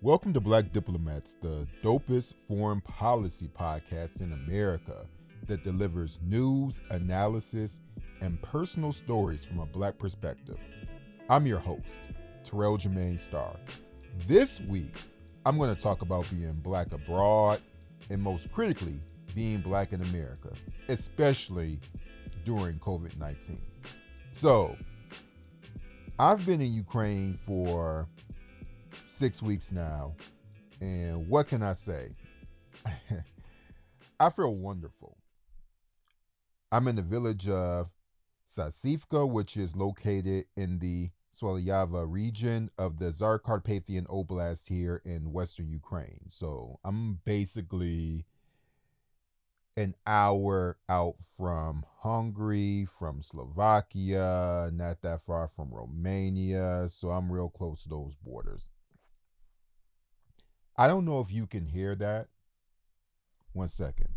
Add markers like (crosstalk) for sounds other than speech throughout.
Welcome to Black Diplomats, the dopest foreign policy podcast in America that delivers news, analysis, and personal stories from a black perspective. I'm your host, Terrell Jermaine Starr. This week, I'm going to talk about being black abroad and most critically, being black in America, especially during COVID 19. So, I've been in Ukraine for six weeks now, and what can I say? (laughs) I feel wonderful. I'm in the village of Sasivka, which is located in the Svalyava region of the Zakarpathian Oblast here in western Ukraine. So I'm basically an hour out from Hungary, from Slovakia, not that far from Romania. So I'm real close to those borders. I don't know if you can hear that. One second.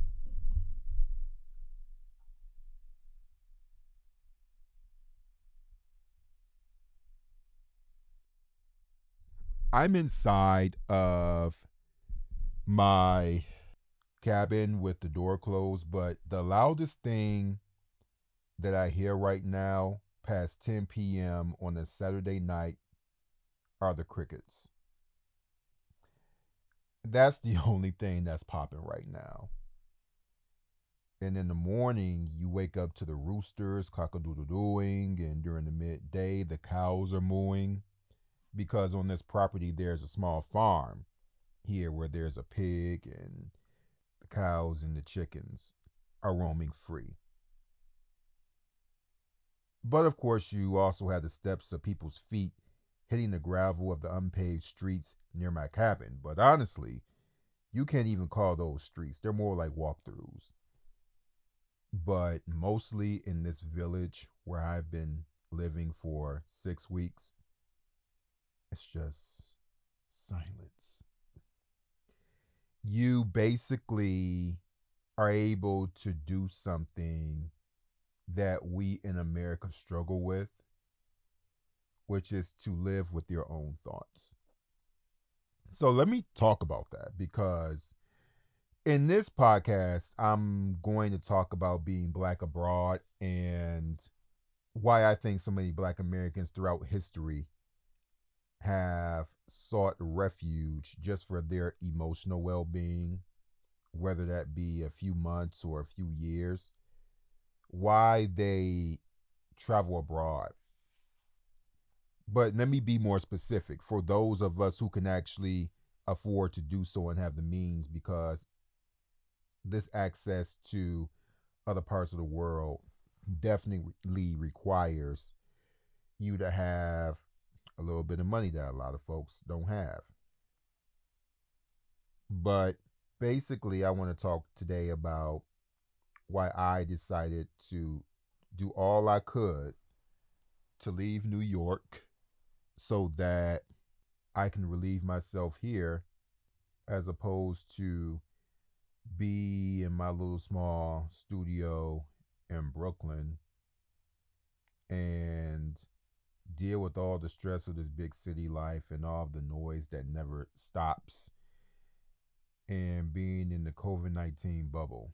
I'm inside of my cabin with the door closed, but the loudest thing that I hear right now past 10 p.m. on a Saturday night are the crickets. That's the (laughs) only thing that's popping right now. And in the morning, you wake up to the roosters cock-a-doodle-dooing, and during the midday, the cows are mooing. Because on this property, there's a small farm here where there's a pig and the cows and the chickens are roaming free. But of course, you also have the steps of people's feet hitting the gravel of the unpaved streets near my cabin. But honestly, you can't even call those streets. They're more like walkthroughs. But mostly in this village where I've been living for six weeks, it's just silence you basically are able to do something that we in America struggle with, which is to live with your own thoughts. So let me talk about that because in this podcast, I'm going to talk about being black abroad and why I think so many black Americans throughout history have sought refuge just for their emotional well being, whether that be a few months or a few years, why they travel abroad. But let me be more specific for those of us who can actually afford to do so and have the means because this access to other parts of the world definitely requires you to have a little bit of money that a lot of folks don't have. But basically, I want to talk today about why I decided to do all I could to leave New York so that I can relieve myself here as opposed to be in my little small studio in Brooklyn and deal with all the stress of this big city life and all the noise that never stops and being in the COVID 19 bubble.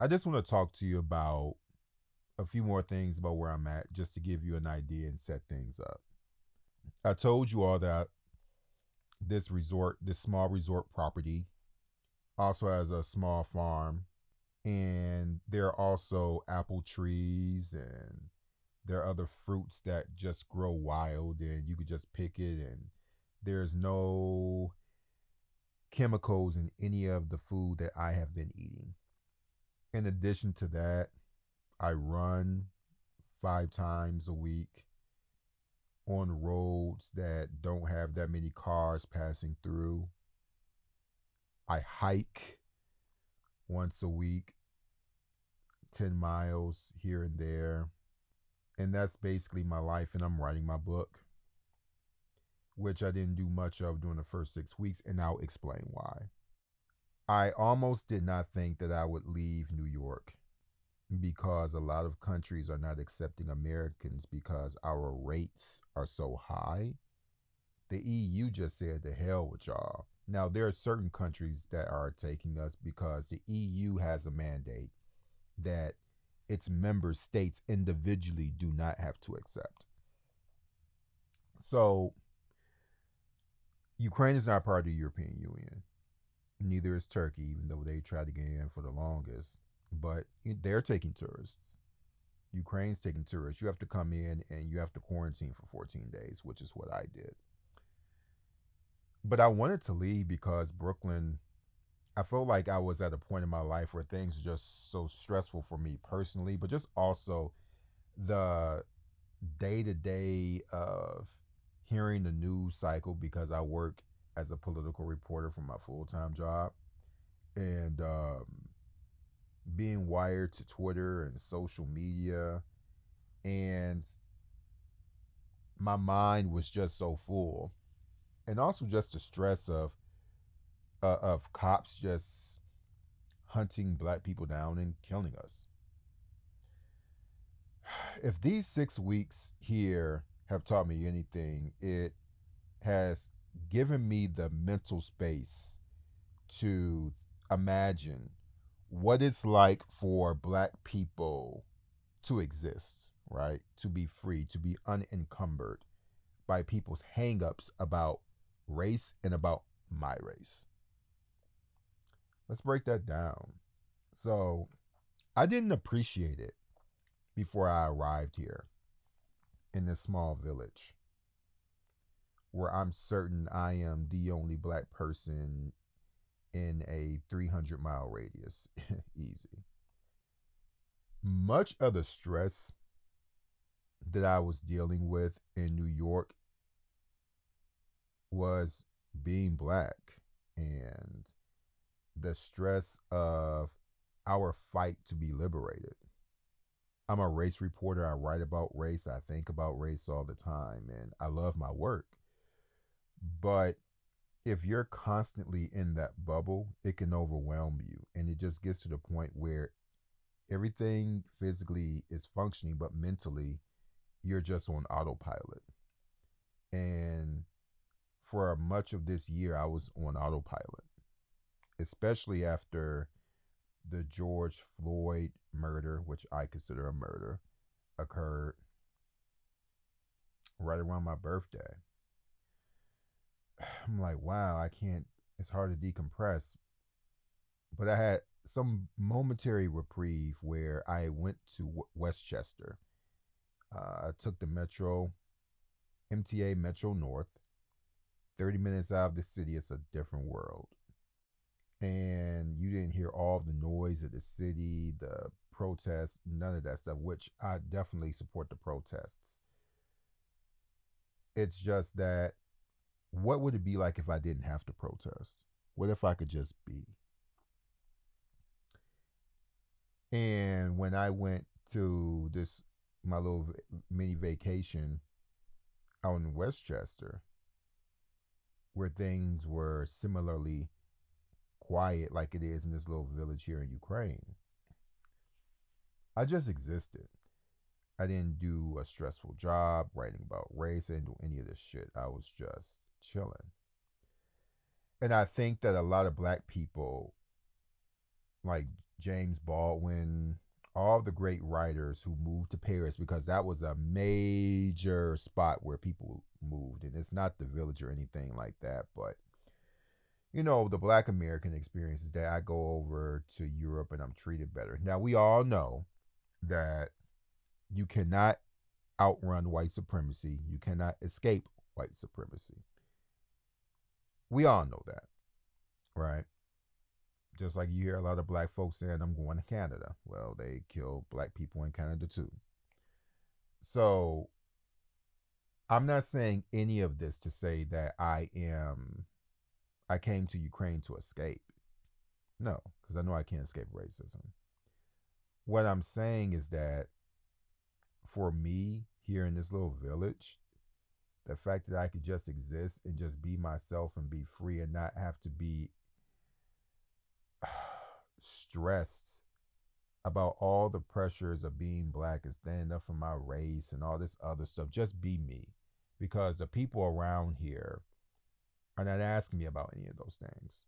I just want to talk to you about a few more things about where I'm at just to give you an idea and set things up. I told you all that this resort, this small resort property, also has a small farm, and there are also apple trees and there are other fruits that just grow wild and you could just pick it and there's no chemicals in any of the food that I have been eating. In addition to that, I run five times a week on roads that don't have that many cars passing through. I hike once a week, 10 miles here and there. And that's basically my life. And I'm writing my book, which I didn't do much of during the first six weeks. And I'll explain why. I almost did not think that I would leave New York because a lot of countries are not accepting Americans because our rates are so high. the EU just said to hell with y'all. Now, there are certain countries that are taking us because the EU has a mandate that its member states individually do not have to accept. So, Ukraine is not part of the European Union. Neither is Turkey, even though they tried to get in for the longest. But they're taking tourists. Ukraine's taking tourists. You have to come in and you have to quarantine for 14 days, which is what I did. But I wanted to leave because Brooklyn, I felt like I was at a point in my life where things were just so stressful for me personally, but just also the day to day of hearing the news cycle because I work as a political reporter for my full time job. And um, being wired to Twitter and social media. And my mind was just so full. And also just the stress of uh, of cops just hunting black people down and killing us. (sighs) If these six weeks here have taught me anything, it has given me the mental space to imagine what it's like for black people to exist, right? To be free, to be unencumbered by people's hangups about race and about my race. Let's break that down. So, I didn't appreciate it before I arrived here in this small village where I'm certain I am the only black person in a 300 mile radius. (laughs) Easy. Much of the stress that I was dealing with in New York was being black and the stress of our fight to be liberated. I'm a race reporter. I write about race. I think about race all the time and I love my work. But if you're constantly in that bubble, it can overwhelm you. And it just gets to the point where everything physically is functioning, but mentally, you're just on autopilot. And for much of this year, I was on autopilot, especially after the George Floyd murder, which I consider a murder, occurred right around my birthday. (sighs) I'm like, wow, I can't. It's hard to decompress. But I had some momentary reprieve where I went to Westchester. Uh, I took the Metro, MTA Metro North. 30 minutes out of the city, it's a different world. And you didn't hear all the noise of the city, the protests, none of that stuff, which I definitely support the protests. It's just that what would it be like if I didn't have to protest? What if I could just be? And when I went to this, my little mini vacation out in Westchester, where things were similarly quiet like it is in this little village here in Ukraine, I just existed. I didn't do a stressful job writing about race. I didn't do any of this shit. I was just chilling. And I think that a lot of black people, like James Baldwin, all the great writers who moved to Paris, because that was a major spot where people moved. And it's not the village or anything like that, but you know, the black American experience is that I go over to Europe and I'm treated better. Now, we all know that you cannot outrun white supremacy, you cannot escape white supremacy. We all know that, right? Just like you hear a lot of black folks saying, I'm going to Canada. Well, they kill black people in Canada too. So I'm not saying any of this to say that I am, I came to Ukraine to escape. No, because I know I can't escape racism. What I'm saying is that for me here in this little village, the fact that I could just exist and just be myself and be free and not have to be (sighs) stressed about all the pressures of being black and standing up for my race and all this other stuff. Just be me. because the people around here are not asking me about any of those things.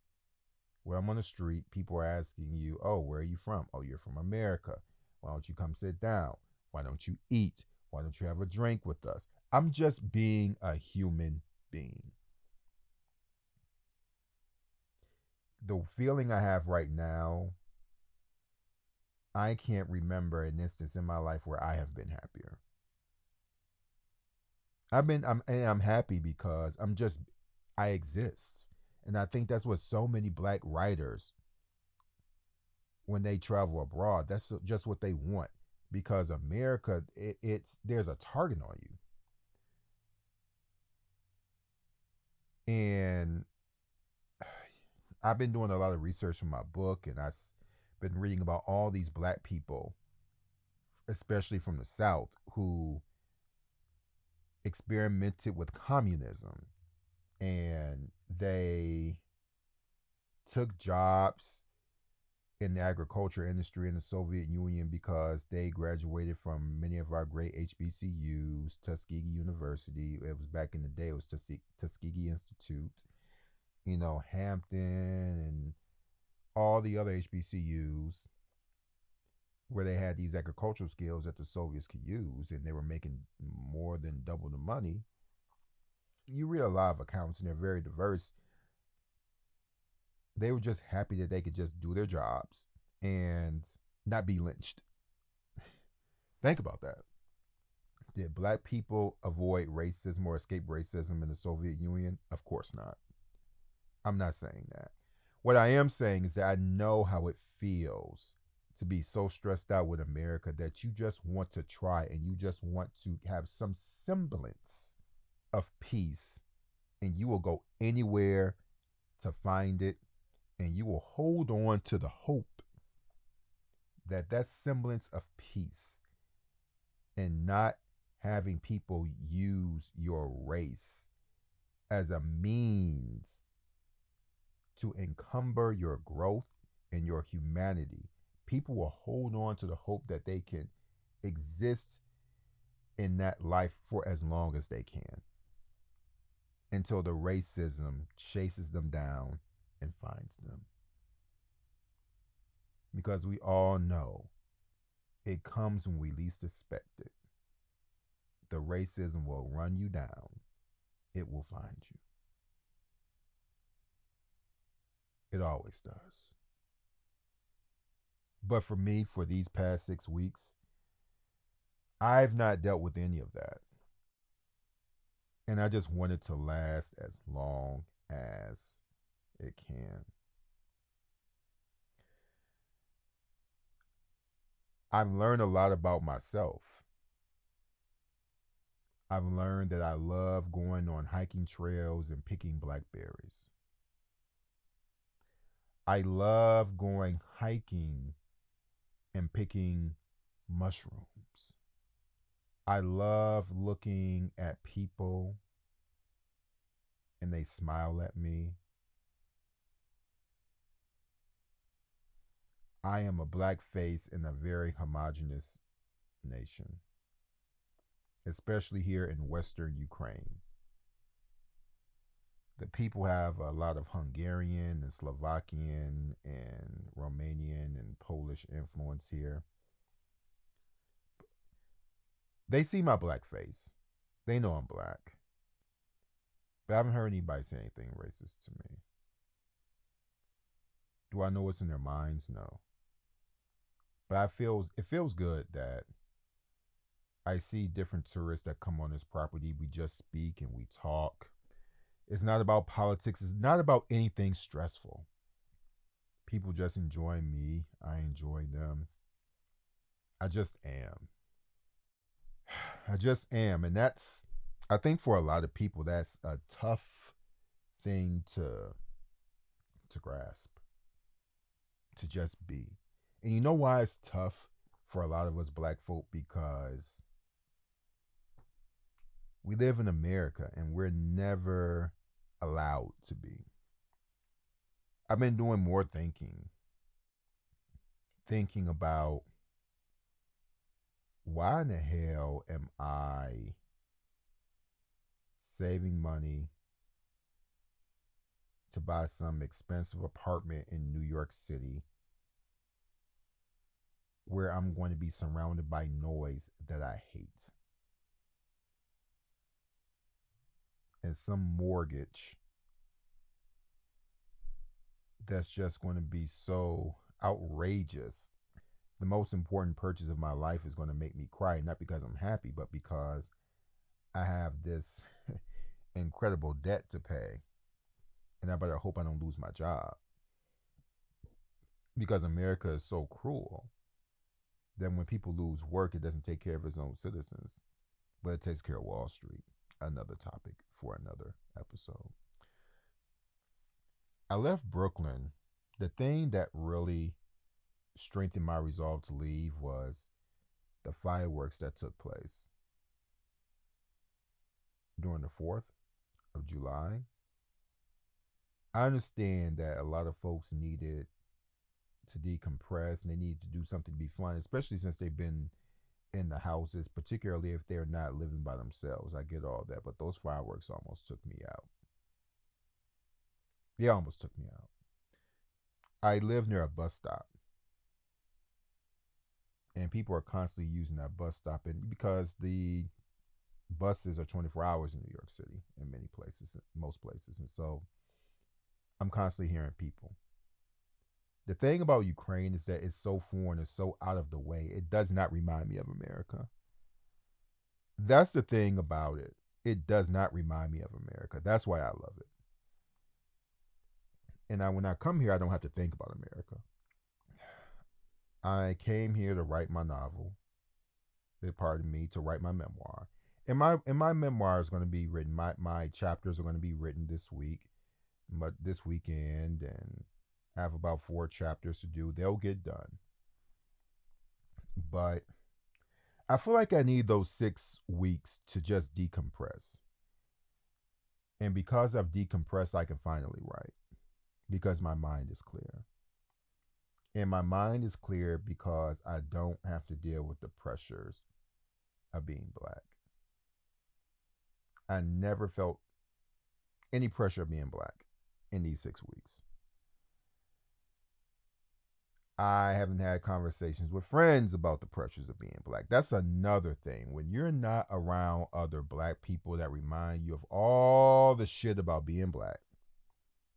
When I'm on the street, people are asking you, Oh, where are you from? Oh, you're from America. Why don't you come sit down? Why don't you eat? Why don't you have a drink with us? I'm just being a human being. The feeling I have right now, I can't remember an instance in my life where I have been happier. I've been I'm and I'm happy because I'm just I exist. And I think that's what so many black writers when they travel abroad, that's just what they want because America it, it's there's a target on you. And (sighs) I've been doing a lot of research for my book and I've been reading about all these black people especially from the south who experimented with communism. And they took jobs in the agriculture industry in the Soviet Union because they graduated from many of our great HBCUs, Tuskegee University. It was back in the day, it was Tuskegee Institute, you know, Hampton and all the other HBCUs where they had these agricultural skills that the Soviets could use and they were making more than double the money. You read a lot of accounts and they're very diverse. They were just happy that they could just do their jobs and not be lynched. Think about that. Did black people avoid racism or escape racism in the Soviet Union? Of course not. I'm not saying that. What I am saying is that I know how it feels to be so stressed out with America that you just want to try and you just want to have some semblance of peace and you will go anywhere to find it and you will hold on to the hope that that semblance of peace and not having people use your race as a means to encumber your growth and your humanity. People will hold on to the hope that they can exist in that life for as long as they can until the racism chases them down and finds them. Because we all know it comes when we least expect it. The racism will run you down, it will find you. It always does. But for me, for these past six weeks, I've not dealt with any of that. And I just want it to last as long as it can. I've learned a lot about myself. I've learned that I love going on hiking trails and picking blackberries. I love going hiking and picking mushrooms. I love looking at people and they smile at me. I am a black face in a very homogenous nation, especially here in Western Ukraine. The people have a lot of Hungarian and Slovakian and Romanian and Polish influence here. They see my black face. They know I'm black. But I haven't heard anybody say anything racist to me. Do I know what's in their minds? No. But I feels it feels good that I see different tourists that come on this property. We just speak and we talk. It's not about politics. It's not about anything stressful. People just enjoy me. I enjoy them. I just am. (sighs) I just am. And that's, I think for a lot of people, that's a tough thing to, to grasp, to just be. And you know why it's tough for a lot of us black folk? Because we live in America and we're never allowed to be. I've been doing more thinking, thinking about why in the hell am I saving money to buy some expensive apartment in New York City where I'm going to be surrounded by noise that I hate. And some mortgage that's just going to be so outrageous. The most important purchase of my life is going to make me cry, not because I'm happy, but because I have this (laughs) incredible debt to pay. And I better hope I don't lose my job. Because America is so cruel that when people lose work, it doesn't take care of its own citizens, but it takes care of Wall Street. Another topic for another episode. I left Brooklyn. The thing that really strengthened my resolve to leave was the fireworks that took place during the 4th of July. I understand that a lot of folks needed to decompress and they need to do something to be fun, especially since they've been in the houses, particularly if they're not living by themselves. I get all that, but those fireworks almost took me out. They almost took me out. I live near a bus stop. And people are constantly using that bus stop and because the buses are 24 hours in New York City in many places, most places. And so I'm constantly hearing people. The thing about Ukraine is that it's so foreign, it's so out of the way. It does not remind me of America. That's the thing about it. It does not remind me of America. That's why I love it. And I, when I come here, I don't have to think about America. I came here to write my novel. Eh, pardon me, to write my memoir. And my and my memoir is going to be written. My my chapters are going to be written this week, but this weekend, and I have about four chapters to do. They'll get done. But I feel like I need those six weeks to just decompress. And because I've decompressed, I can finally write because my mind is clear. And my mind is clear because I don't have to deal with the pressures of being black. I never felt any pressure of being black in these six weeks. I haven't had conversations with friends about the pressures of being black. That's another thing. When you're not around other black people that remind you of all the shit about being black,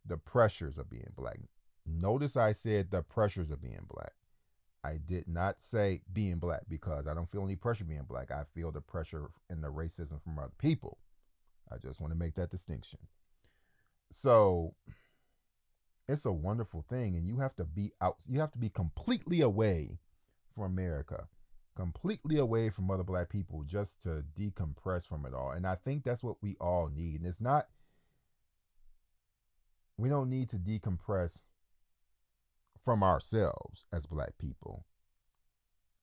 the pressures of being black. Notice I said the pressures of being black. I did not say being black because I don't feel any pressure being black. I feel the pressure and the racism from other people. I just want to make that distinction. So it's a wonderful thing, and you have to be out, you have to be completely away from America, completely away from other black people just to decompress from it all. And I think that's what we all need. And it's not we don't need to decompress from ourselves as black people.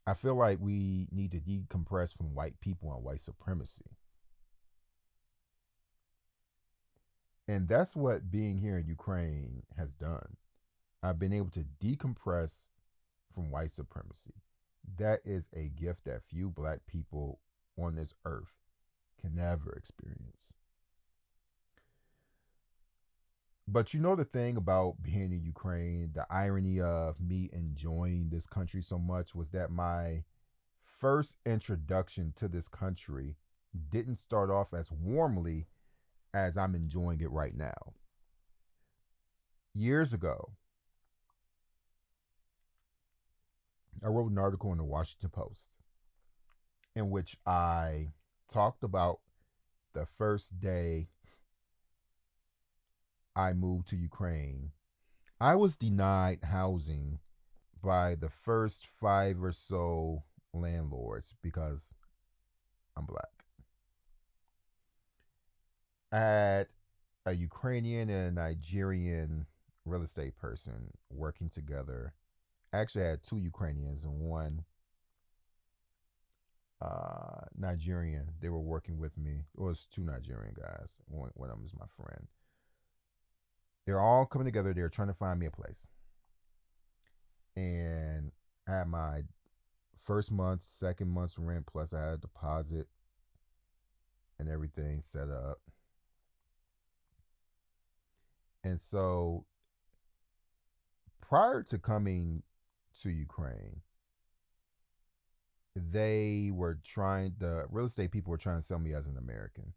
I feel like we need to decompress from white people and white supremacy. And that's what being here in Ukraine has done. I've been able to decompress from white supremacy. That is a gift that few black people on this earth can never experience. But you know the thing about being in Ukraine, the irony of me enjoying this country so much was that my first introduction to this country didn't start off as warmly as I'm enjoying it right now. Years ago, I wrote an article in the Washington Post in which I talked about the first day I moved to Ukraine, I was denied housing by the first five or so landlords because I'm black. Had a Ukrainian and a Nigerian real estate person working together. Actually, I had two Ukrainians and one uh, Nigerian. They were working with me. It was two Nigerian guys. One, one of them is my friend. They're all coming together. They're trying to find me a place. And I had my first month, second month's rent, plus I had a deposit and everything set up. And so prior to coming to Ukraine, they were trying the real estate people were trying to sell me as an American.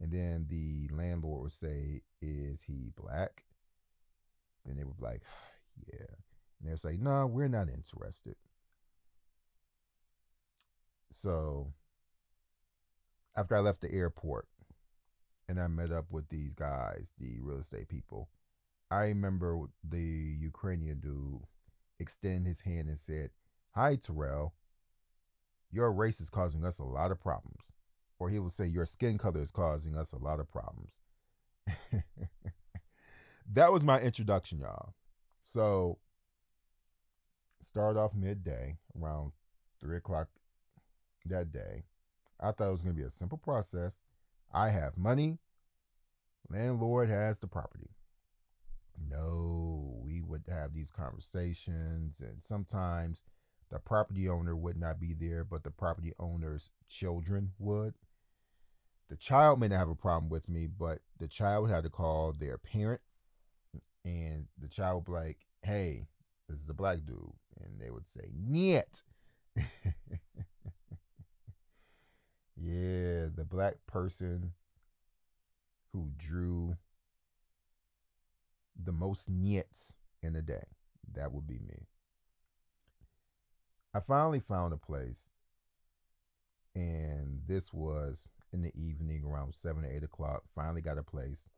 And then the landlord would say, Is he black? And they be like, (sighs) Yeah. And they'd say, No, we're not interested. So after I left the airport and I met up with these guys, the real estate people, I remember the Ukrainian dude extend his hand and said, Hi, Terrell. Your race is causing us a lot of problems. Or he would say, Your skin color is causing us a lot of problems. (laughs) that was my introduction, y'all. So, start off midday around three o'clock that day. I thought it was going to be a simple process. I have money, landlord has the property. No, we would have these conversations, and sometimes the property owner would not be there, but the property owner's children would. The child may not have a problem with me, but the child had to call their parent, and the child would be like, "Hey, this is a black dude," and they would say, "Niet." (laughs) yeah, the black person who drew the most nits in a day. That would be me. I finally found a place, and this was in the evening around seven or eight o'clock. Finally got a place.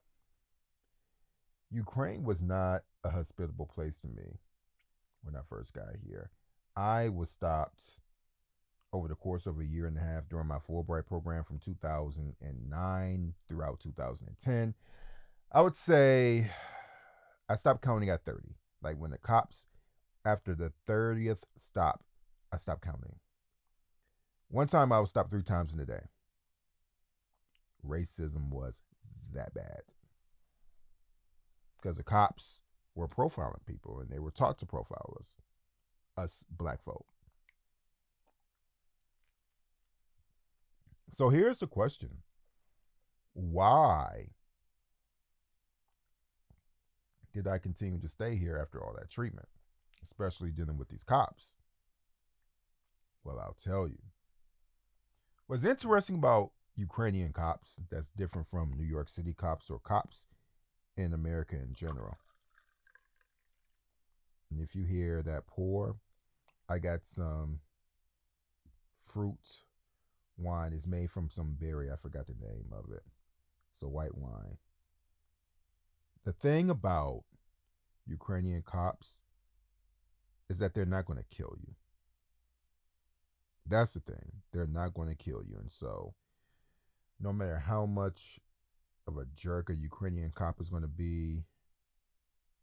Ukraine was not a hospitable place to me when I first got here. I was stopped over the course of a year and a half during my Fulbright program from 2009 throughout 2010. I would say I stopped counting at 30. Like when the cops, after the 30th stop, I stopped counting. One time I was stopped three times in a day. Racism was that bad. Because the cops were profiling people and they were taught to profile us, us black folk. So here's the question Why did I continue to stay here after all that treatment, especially dealing with these cops? Well, I'll tell you. What's interesting about Ukrainian cops that's different from New York City cops or cops in America in general. And if you hear that pour, I got some fruit wine. is made from some berry. I forgot the name of it. So white wine. The thing about Ukrainian cops is that they're not going to kill you. That's the thing. They're not going to kill you. And so, no matter how much of a jerk a Ukrainian cop is going to be,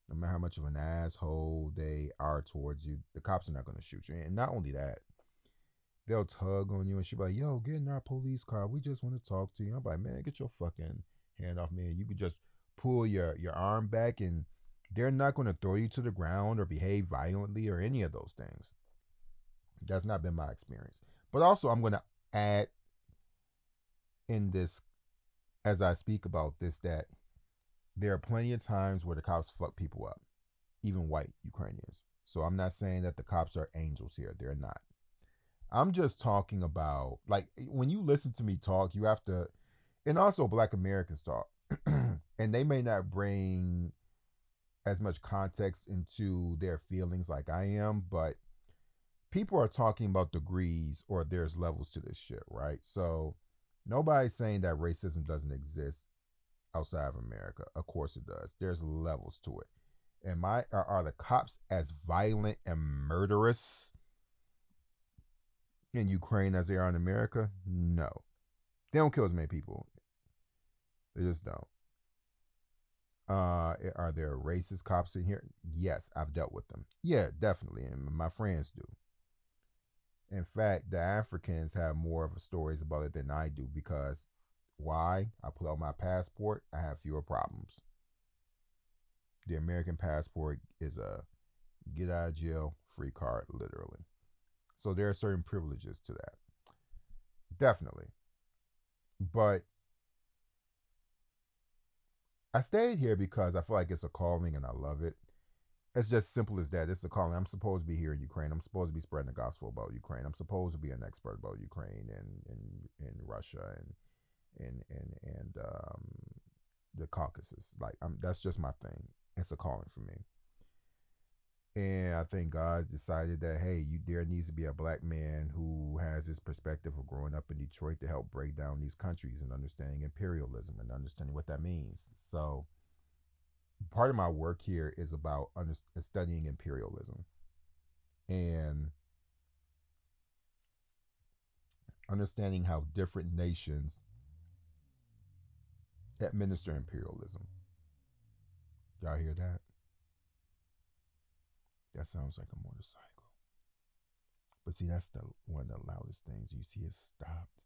no matter how much of an asshole they are towards you, the cops are not going to shoot you. And not only that, they'll tug on you and she'll be like, yo, get in our police car. We just want to talk to you. I'm like, man, get your fucking hand off me. And you could just pull your, your arm back and they're not going to throw you to the ground or behave violently or any of those things. That's not been my experience. But also, I'm going to add in this, as I speak about this, that there are plenty of times where the cops fuck people up, even white Ukrainians. So I'm not saying that the cops are angels here. They're not. I'm just talking about, like, when you listen to me talk, you have to, and also black Americans talk, (clears throat) and they may not bring as much context into their feelings like I am, but people are talking about degrees or there's levels to this shit, right? So nobody's saying that racism doesn't exist outside of America. Of course it does. There's levels to it. Am I are, are the cops as violent and murderous in Ukraine as they are in America? No. They don't kill as many people. They just don't. Uh, are there racist cops in here? Yes, I've dealt with them. Yeah, definitely, and my friends do. In fact, the Africans have more of a stories about it than I do because why? I pull out my passport, I have fewer problems. The American passport is a get out of jail free card, literally. So there are certain privileges to that. Definitely. But I stayed here because I feel like it's a calling and I love it. It's just simple as that. It's a calling. I'm supposed to be here in Ukraine. I'm supposed to be spreading the gospel about Ukraine. I'm supposed to be an expert about Ukraine and and, and Russia and and and and um, the Caucasus. Like I'm, that's just my thing. It's a calling for me. And I think God decided that hey, you there needs to be a black man who has this perspective of growing up in Detroit to help break down these countries and understanding imperialism and understanding what that means. So part of my work here is about under, studying imperialism and understanding how different nations administer imperialism. Y'all hear that? That sounds like a motorcycle. But see, that's the one of the loudest things. You see it stopped.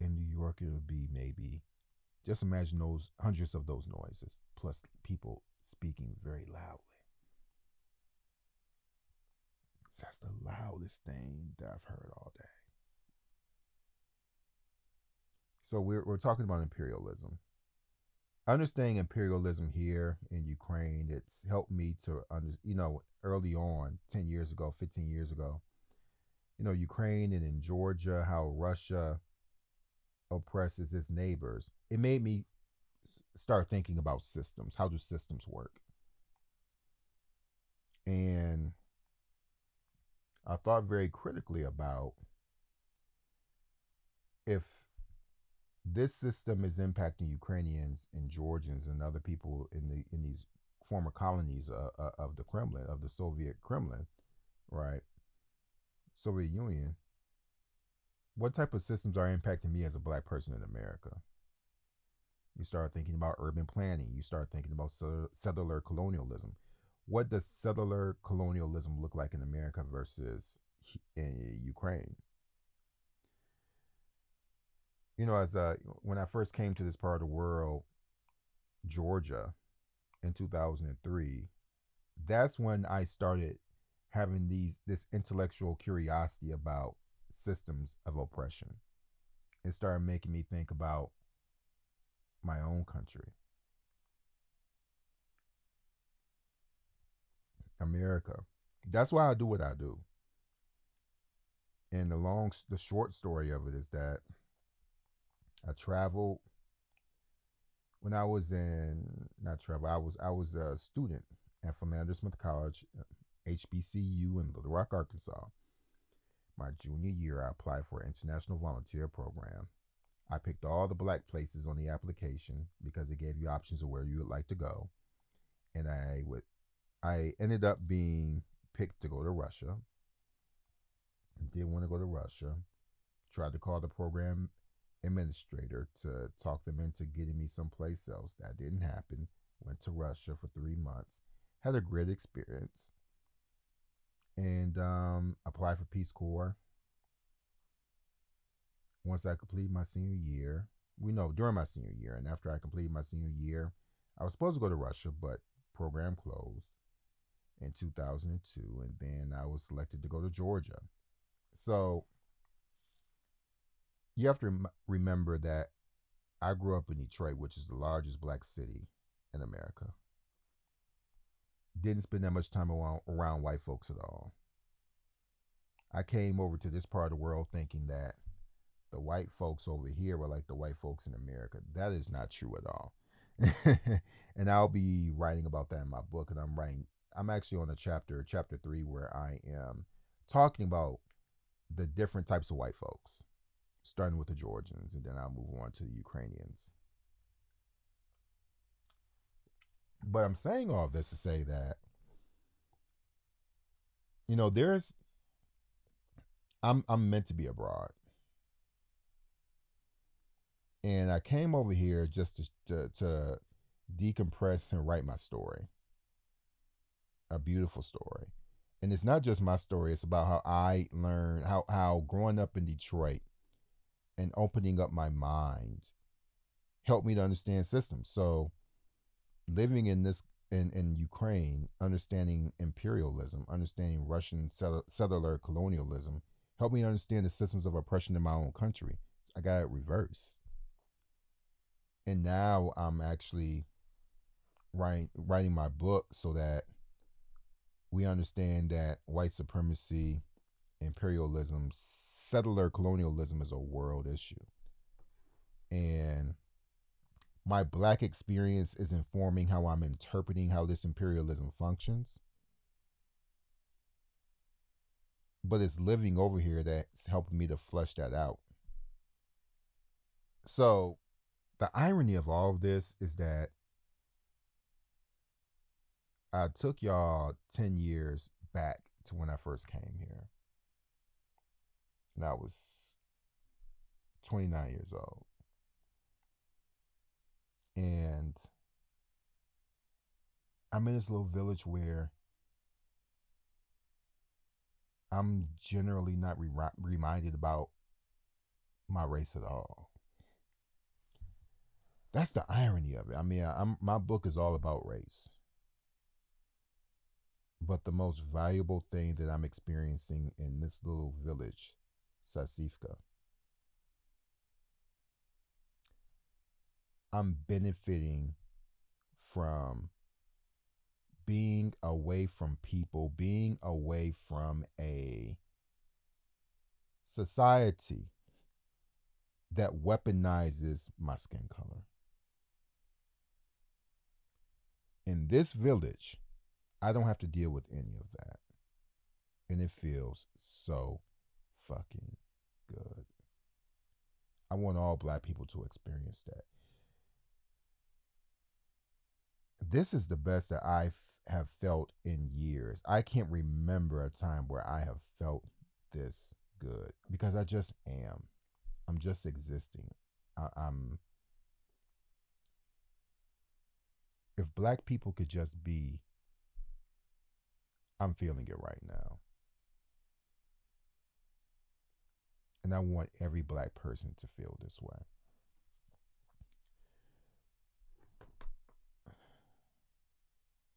In New York, it would be maybe, just imagine those hundreds of those noises, plus people speaking very loudly. So that's the loudest thing that I've heard all day. So we're, we're talking about imperialism understanding imperialism here in Ukraine, it's helped me to under, you know, early on, 10 years ago, 15 years ago, you know, Ukraine and in Georgia, how Russia oppresses its neighbors. It made me start thinking about systems. How do systems work? And I thought very critically about if this system is impacting Ukrainians and Georgians and other people in the in these former colonies uh, uh, of the Kremlin of the Soviet Kremlin, right? Soviet Union. What type of systems are impacting me as a black person in America? You start thinking about urban planning. You start thinking about settler colonialism. What does settler colonialism look like in America versus in Ukraine? You know, as uh, when I first came to this part of the world, Georgia, in 2003, that's when I started having these this intellectual curiosity about systems of oppression. It started making me think about my own country. America. That's why I do what I do. And the long the short story of it is that I traveled when I was in not travel. I was I was a student at Philander Smith College, HBCU in Little Rock, Arkansas. My junior year, I applied for an international volunteer program. I picked all the black places on the application because it gave you options of where you would like to go, and I would I ended up being picked to go to Russia. Did want to go to Russia. Tried to call the program administrator to talk them into getting me someplace else. That didn't happen. Went to Russia for three months. Had a great experience. And um, applied for Peace Corps. Once I completed my senior year, we know during my senior year, and after I completed my senior year, I was supposed to go to Russia, but program closed in 2002, and then I was selected to go to Georgia. So you have to rem- remember that I grew up in Detroit, which is the largest black city in America. Didn't spend that much time around, around white folks at all. I came over to this part of the world thinking that the white folks over here were like the white folks in America. That is not true at all. (laughs) and I'll be writing about that in my book. And I'm writing, I'm actually on a chapter, chapter three, where I am talking about the different types of white folks starting with the Georgians, and then I'll move on to the Ukrainians. But I'm saying all this to say that, you know, there's, I'm I'm meant to be abroad, and I came over here just to, to, to decompress and write my story, a beautiful story, and it's not just my story; it's about how I learned how how growing up in Detroit and opening up my mind helped me to understand systems. So living in this in, in Ukraine, understanding imperialism, understanding Russian settler colonialism, helped me understand the systems of oppression in my own country. I got it reversed. And now I'm actually writing writing my book so that we understand that white supremacy, imperialism, settler colonialism is a world issue. And my black experience is informing how I'm interpreting how this imperialism functions. But it's living over here that's helping me to flesh that out. So, the irony of all of this is that I took y'all 10 years back to when I first came here. And I was 29 years old. And I'm in this little village where I'm generally not re- reminded about my race at all. That's the irony of it. I mean, I'm, my book is all about race. But the most valuable thing that I'm experiencing in this little village, Sasifka, I'm benefiting from being away from people, being away from a society that weaponizes my skin color. In this village, I don't have to deal with any of that. And it feels so fucking good. I want all black people to experience that. This is the best that I have felt in years. I can't remember a time where I have felt this good because I just am. I'm just existing. I, I'm. If black people could just be I'm feeling it right now. And I want every black person to feel this way.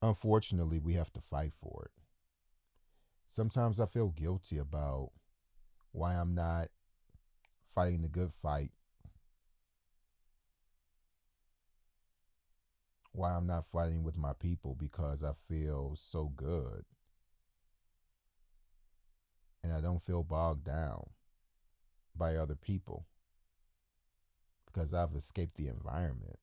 Unfortunately, we have to fight for it. Sometimes I feel guilty about why I'm not fighting the good fight. Why I'm not fighting with my people because I feel so good and I don't feel bogged down by other people because I've escaped the environment.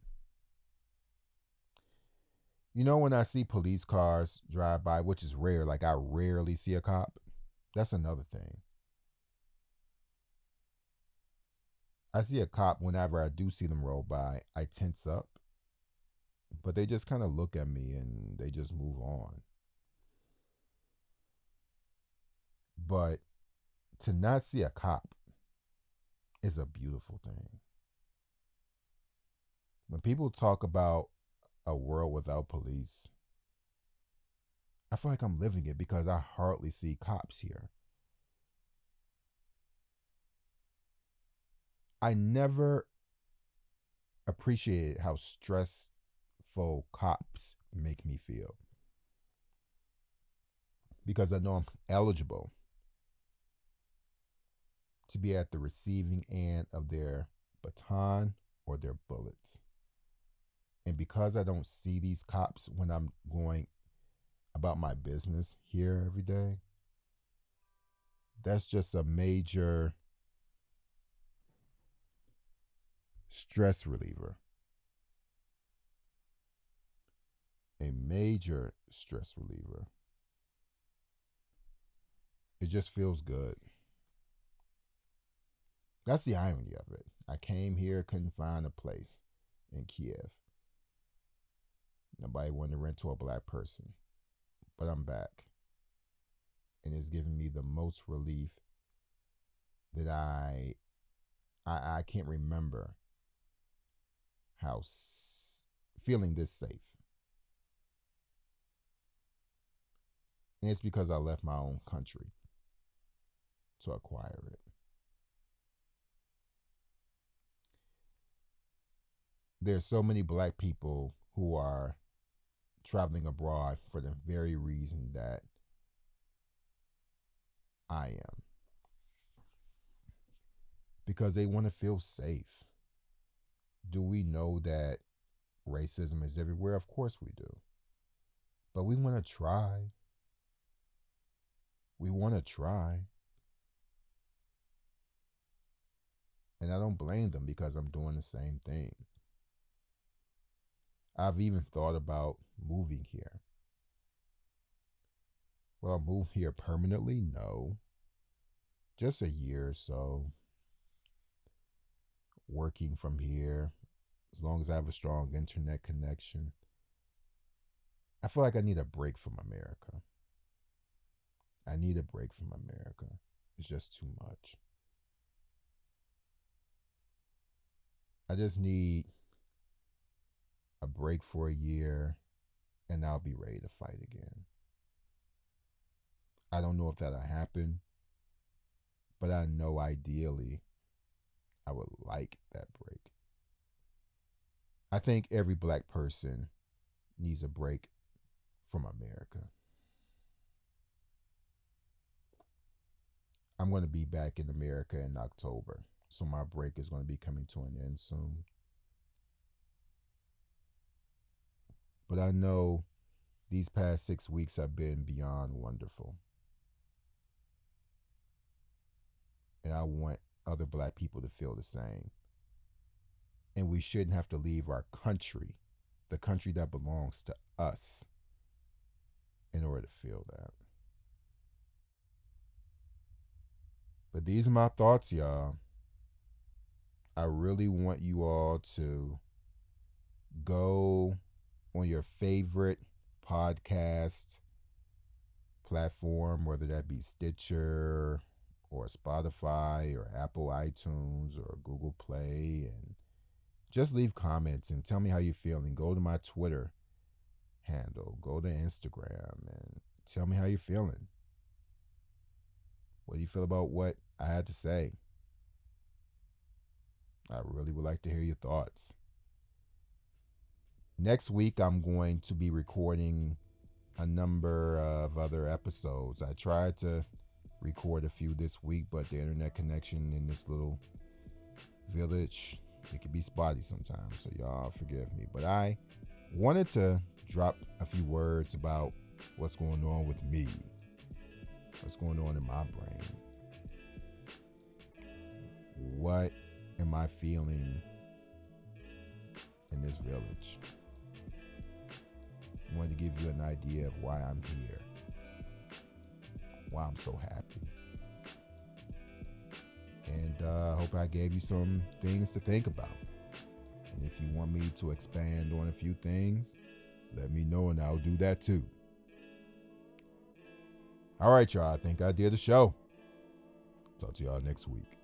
You know, when I see police cars drive by, which is rare, like I rarely see a cop, that's another thing. I see a cop whenever I do see them roll by, I tense up, but they just kind of look at me and they just move on. But to not see a cop is a beautiful thing. When people talk about a world without police, I feel like I'm living it because I hardly see cops here. I never appreciated how stressful cops make me feel because I know I'm eligible to be at the receiving end of their baton or their bullets. And because I don't see these cops when I'm going about my business here every day, that's just a major stress reliever. A major stress reliever. It just feels good. That's the irony of it. I came here, couldn't find a place in Kiev. Nobody wanted to rent to a black person. But I'm back. And it's given me the most relief that I I, I can't remember how s- feeling this safe. And it's because I left my own country to acquire it. There's so many black people who are traveling abroad for the very reason that I am. Because they want to feel safe. Do we know that Racism is everywhere. Of course we do. But we want to try. We want to try. And I don't blame them because I'm doing the same thing. I've even thought about moving here. Will I move here permanently? No. Just a year or so. Working from here, as long as I have a strong internet connection. I feel like I need a break from America. I need a break from America. It's just too much. I just need a break for a year and I'll be ready to fight again. I don't know if that'll happen, but I know ideally I would like that break. I think every black person needs a break from America. I'm going to be back in America in October, so my break is going to be coming to an end soon. But I know these past six weeks have been beyond wonderful. And I want other black people to feel the same. And we shouldn't have to leave our country, the country that belongs to us, in order to feel that. But these are my thoughts, y'all. I really want you all to go on your favorite podcast platform, whether that be Stitcher or Spotify or Apple iTunes or Google Play, and just leave comments and tell me how you're feeling. Go to my Twitter handle, go to Instagram, and tell me how you're feeling. What do you feel about what I had to say? I really would like to hear your thoughts. Next week, I'm going to be recording a number of other episodes. I tried to record a few this week, but the internet connection in this little village, it can be spotty sometimes. So y'all forgive me. But I wanted to drop a few words about what's going on with me, what's going on in my brain. What am I feeling in this village? Wanted to give you an idea of why I'm here why I'm so happy. And uh, I uh, hope I gave you some things to think about. And if you want me to expand on a few things, let me know and I'll do that too. All right, y'all. I think I did the show. Talk to y'all next week.